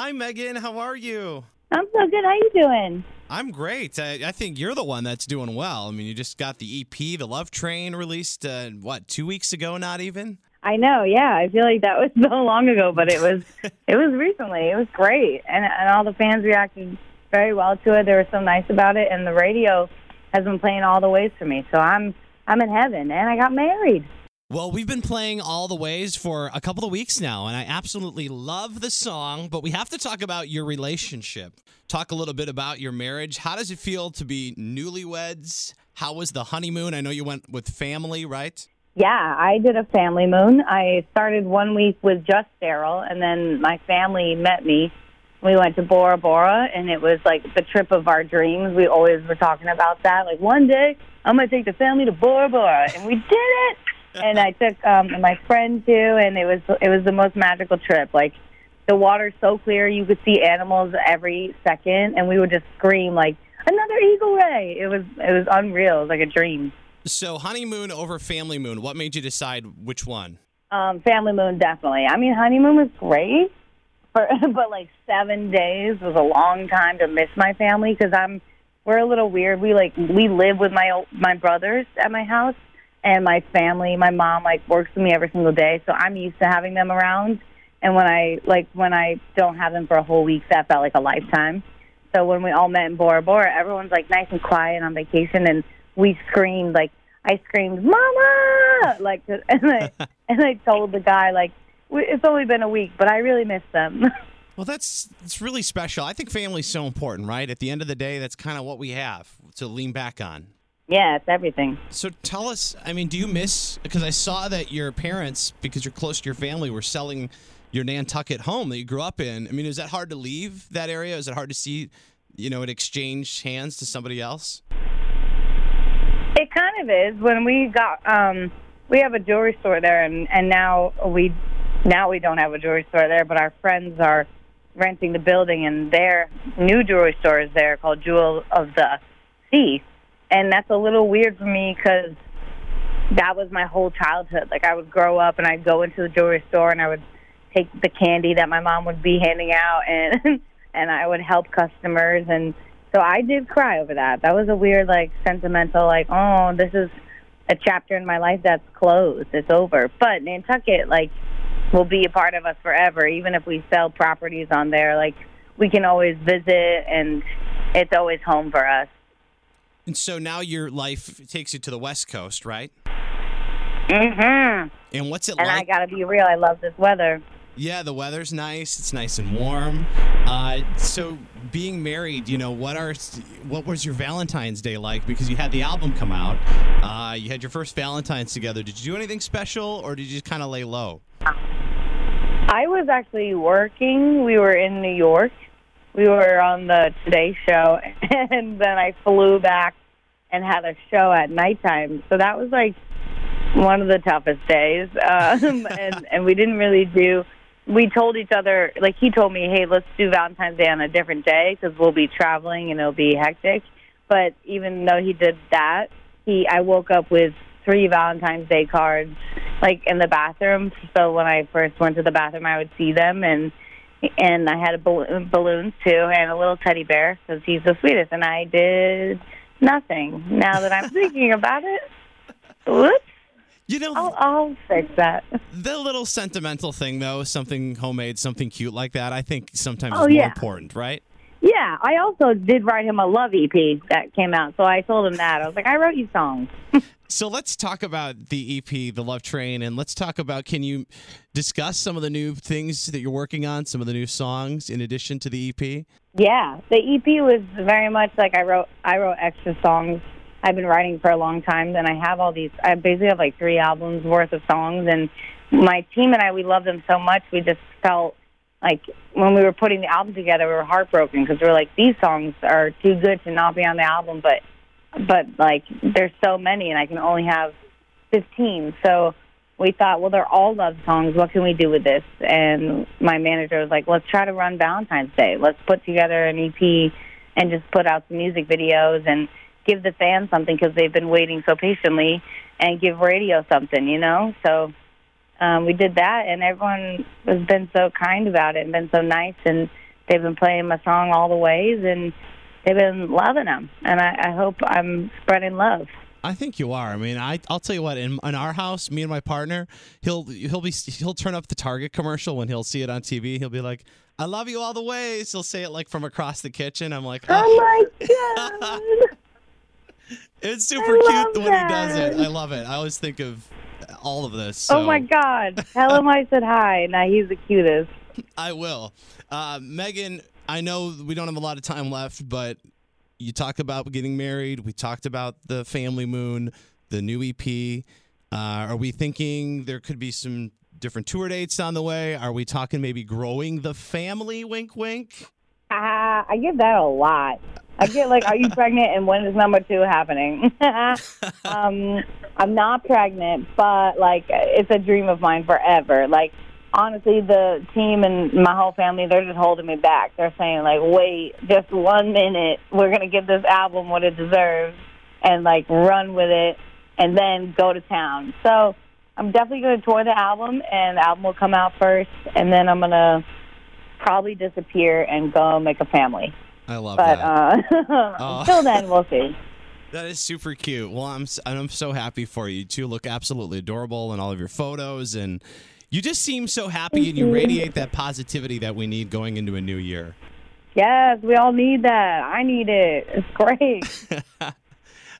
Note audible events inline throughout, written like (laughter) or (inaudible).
Hi, Meghan. How are you? I'm so good. How you doing? I'm great. I, I think you're the one that's doing well. I mean, you just got the EP, The Love Train, released, uh, what, two weeks ago, not even? I know. Yeah, I feel like that was (laughs) so long ago, but it was (laughs) it was recently. It was great, and and all the fans reacted very well to it. They were so nice about it, and the radio has been playing all the ways for me. So I'm I'm in heaven, and I got married. Well, we've been playing All the Ways for a couple of weeks now, and I absolutely love the song, but we have to talk about your relationship. Talk a little bit about your marriage. How does it feel to be newlyweds? How was the honeymoon? I know you went with family, right? Yeah, I did a family moon. I started one week with just Daryl, and then my family met me. We went to Bora Bora, and it was like the trip of our dreams. We always were talking about that. Like one day, I'm gonna take the family to Bora Bora, and we did it. And I took um, my friend too, and it was it was the most magical trip. Like the water's so clear, you could see animals every second, and we would just scream like another eagle ray. It was it was unreal. It was like a dream. So, honeymoon over family moon, what made you decide which one? Um, family moon, definitely. I mean, honeymoon was great, (laughs) for, but like seven days was a long time to miss my family because I'm we're a little weird. We like we live with my my brothers at my house, and my family, my mom like works with me every single day, so I'm used to having them around. And when I like when I don't have them for a whole week, that felt like a lifetime. So when we all met in Bora Bora, everyone's like nice and quiet on vacation, and we screamed like I screamed, "Mama!" Like, (laughs) and I (laughs) and I told the guy like, "It's only been a week, but I really miss them." (laughs) Well, that's it's really special. I think family's so important, right? At the end of the day, that's kind of what we have to lean back on. Yeah, it's everything. So tell us, I mean, do you miss because I saw that your parents, because you're close to your family, were selling your Nantucket home that you grew up in. I mean, is that hard to leave that area? Is it hard to see, you know, it exchange hands to somebody else? It kind of is. When we got, um, we have a jewelry store there, and and now we, now we don't have a jewelry store there, but our friends are renting the building, and their new jewelry store is there called Jewel of the Sea, and that's a little weird for me because that was my whole childhood. Like I would grow up and I'd go into the jewelry store and I would take the candy that my mom would be handing out and (laughs) and I would help customers and so I did cry over that. That was a weird like sentimental like, oh, this is a chapter in my life that's closed. It's over. But Nantucket like will be a part of us forever even if we sell properties on there like we can always visit and it's always home for us. And so now your life takes you to the West Coast, right? Mm-hmm. And what's it like? And I got to be real, I love this weather. yeah, the weather's nice. It's nice and warm. Uh, so being married, you know, what are what was your Valentine's Day like? Because you had the album come out. Uh, you had your first Valentine's together. Did you do anything special, or did you just kind of lay low? I was actually working. We were in New York. We were on the Today Show, (laughs) and then I flew back and had a show at nighttime. So that was like one of the toughest days. (laughs) Um, and and we didn't really do. We told each other, like he told me, hey, let's do Valentine's Day on a different day because we'll be traveling and it'll be hectic. But even though he did that, he I woke up with three Valentine's Day cards, like in the bathroom. So when I first went to the bathroom, I would see them, and and I had a balloon, balloons too, and a little teddy bear because he's the sweetest. And I did nothing. Now that I'm thinking about it, whoops, You know, I'll, I'll fix that. the little sentimental thing, though, something homemade, something cute like that, I think sometimes Oh, is more yeah. important, right? Yeah, I also did write him a love EP that came out, so I told him that I was like, I wrote you songs. (laughs) So let's talk about the EP, The Love Train, and let's talk about can you discuss some of the new things that you're working on, some of the new songs in addition to the EP? Yeah, the EP was very much like I wrote. I wrote extra songs. I've been writing for a long time, and I have all these. I basically have like three albums worth of songs, and my team and I we love them so much. We just felt like when we were putting the album together, we were heartbroken because we were like, these songs are too good to not be on the album, but but like there's so many, and I can only have 15. So we thought, well, they're all love songs. What can we do with this? And my manager was like, let's try to run Valentine's Day. Let's put together an EP and just put out some music videos and give the fans something because they've been waiting so patiently, and give radio something, you know. So um, we did that, and everyone has been so kind about it and been so nice, and they've been playing my song all the ways, and they've been loving them, and I, I hope I'm spreading love. I think you are. I mean, I I'll tell you what. In, in our house, me and my partner, he'll he'll be he'll turn up the Target commercial when he'll see it on TV. He'll be like, "I love you all the ways." He'll say it like from across the kitchen. I'm like, Oh my (laughs) god! It's super cute love the when he does it. I love it. I always think of all of this. So oh my god! Tell him I said hi. Now he's the cutest. (laughs) I will. Uh, Meghan, I know we don't have a lot of time left, but you talked about getting married. We talked about the family moon, the new EP. Uh, are we thinking there could be some different tour dates on the way? Are we talking maybe growing the family? Wink, wink. Ah, I give that a lot. I get like, are you pregnant and when is number two happening? (laughs) um, I'm not pregnant, but like, it's a dream of mine forever. Like, honestly, the team and my whole family, they're just holding me back. They're saying like, wait, just one minute. We're gonna give this album what it deserves and like run with it, and then go to town. So I'm definitely gonna tour the album, and the album will come out first, and then I'm gonna probably disappear and go make a family. I love But that. uh, (laughs) Oh. until then, we'll see. (laughs) That is super cute. Well, I'm I'm so happy for you. You two look absolutely adorable in all of your photos, and you just seem so happy, and you radiate that positivity that we need going into a new year. Yes, we all need that. I need it. It's great. (laughs)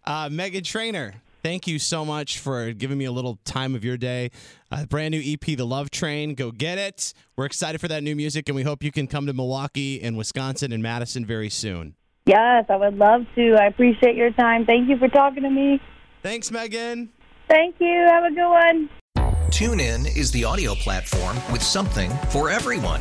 Uh, Meghan Trainor, thank you so much for giving me a little time of your day. Uh, brand new EP, The Love Train. Go get it. We're excited for that new music, and we hope you can come to Milwaukee and Wisconsin and Madison very soon. yes, I would love to. I appreciate your time. Thank you for talking to me. Thanks, Meghan. Thank you. Have a good one. TuneIn is the audio platform with something for everyone.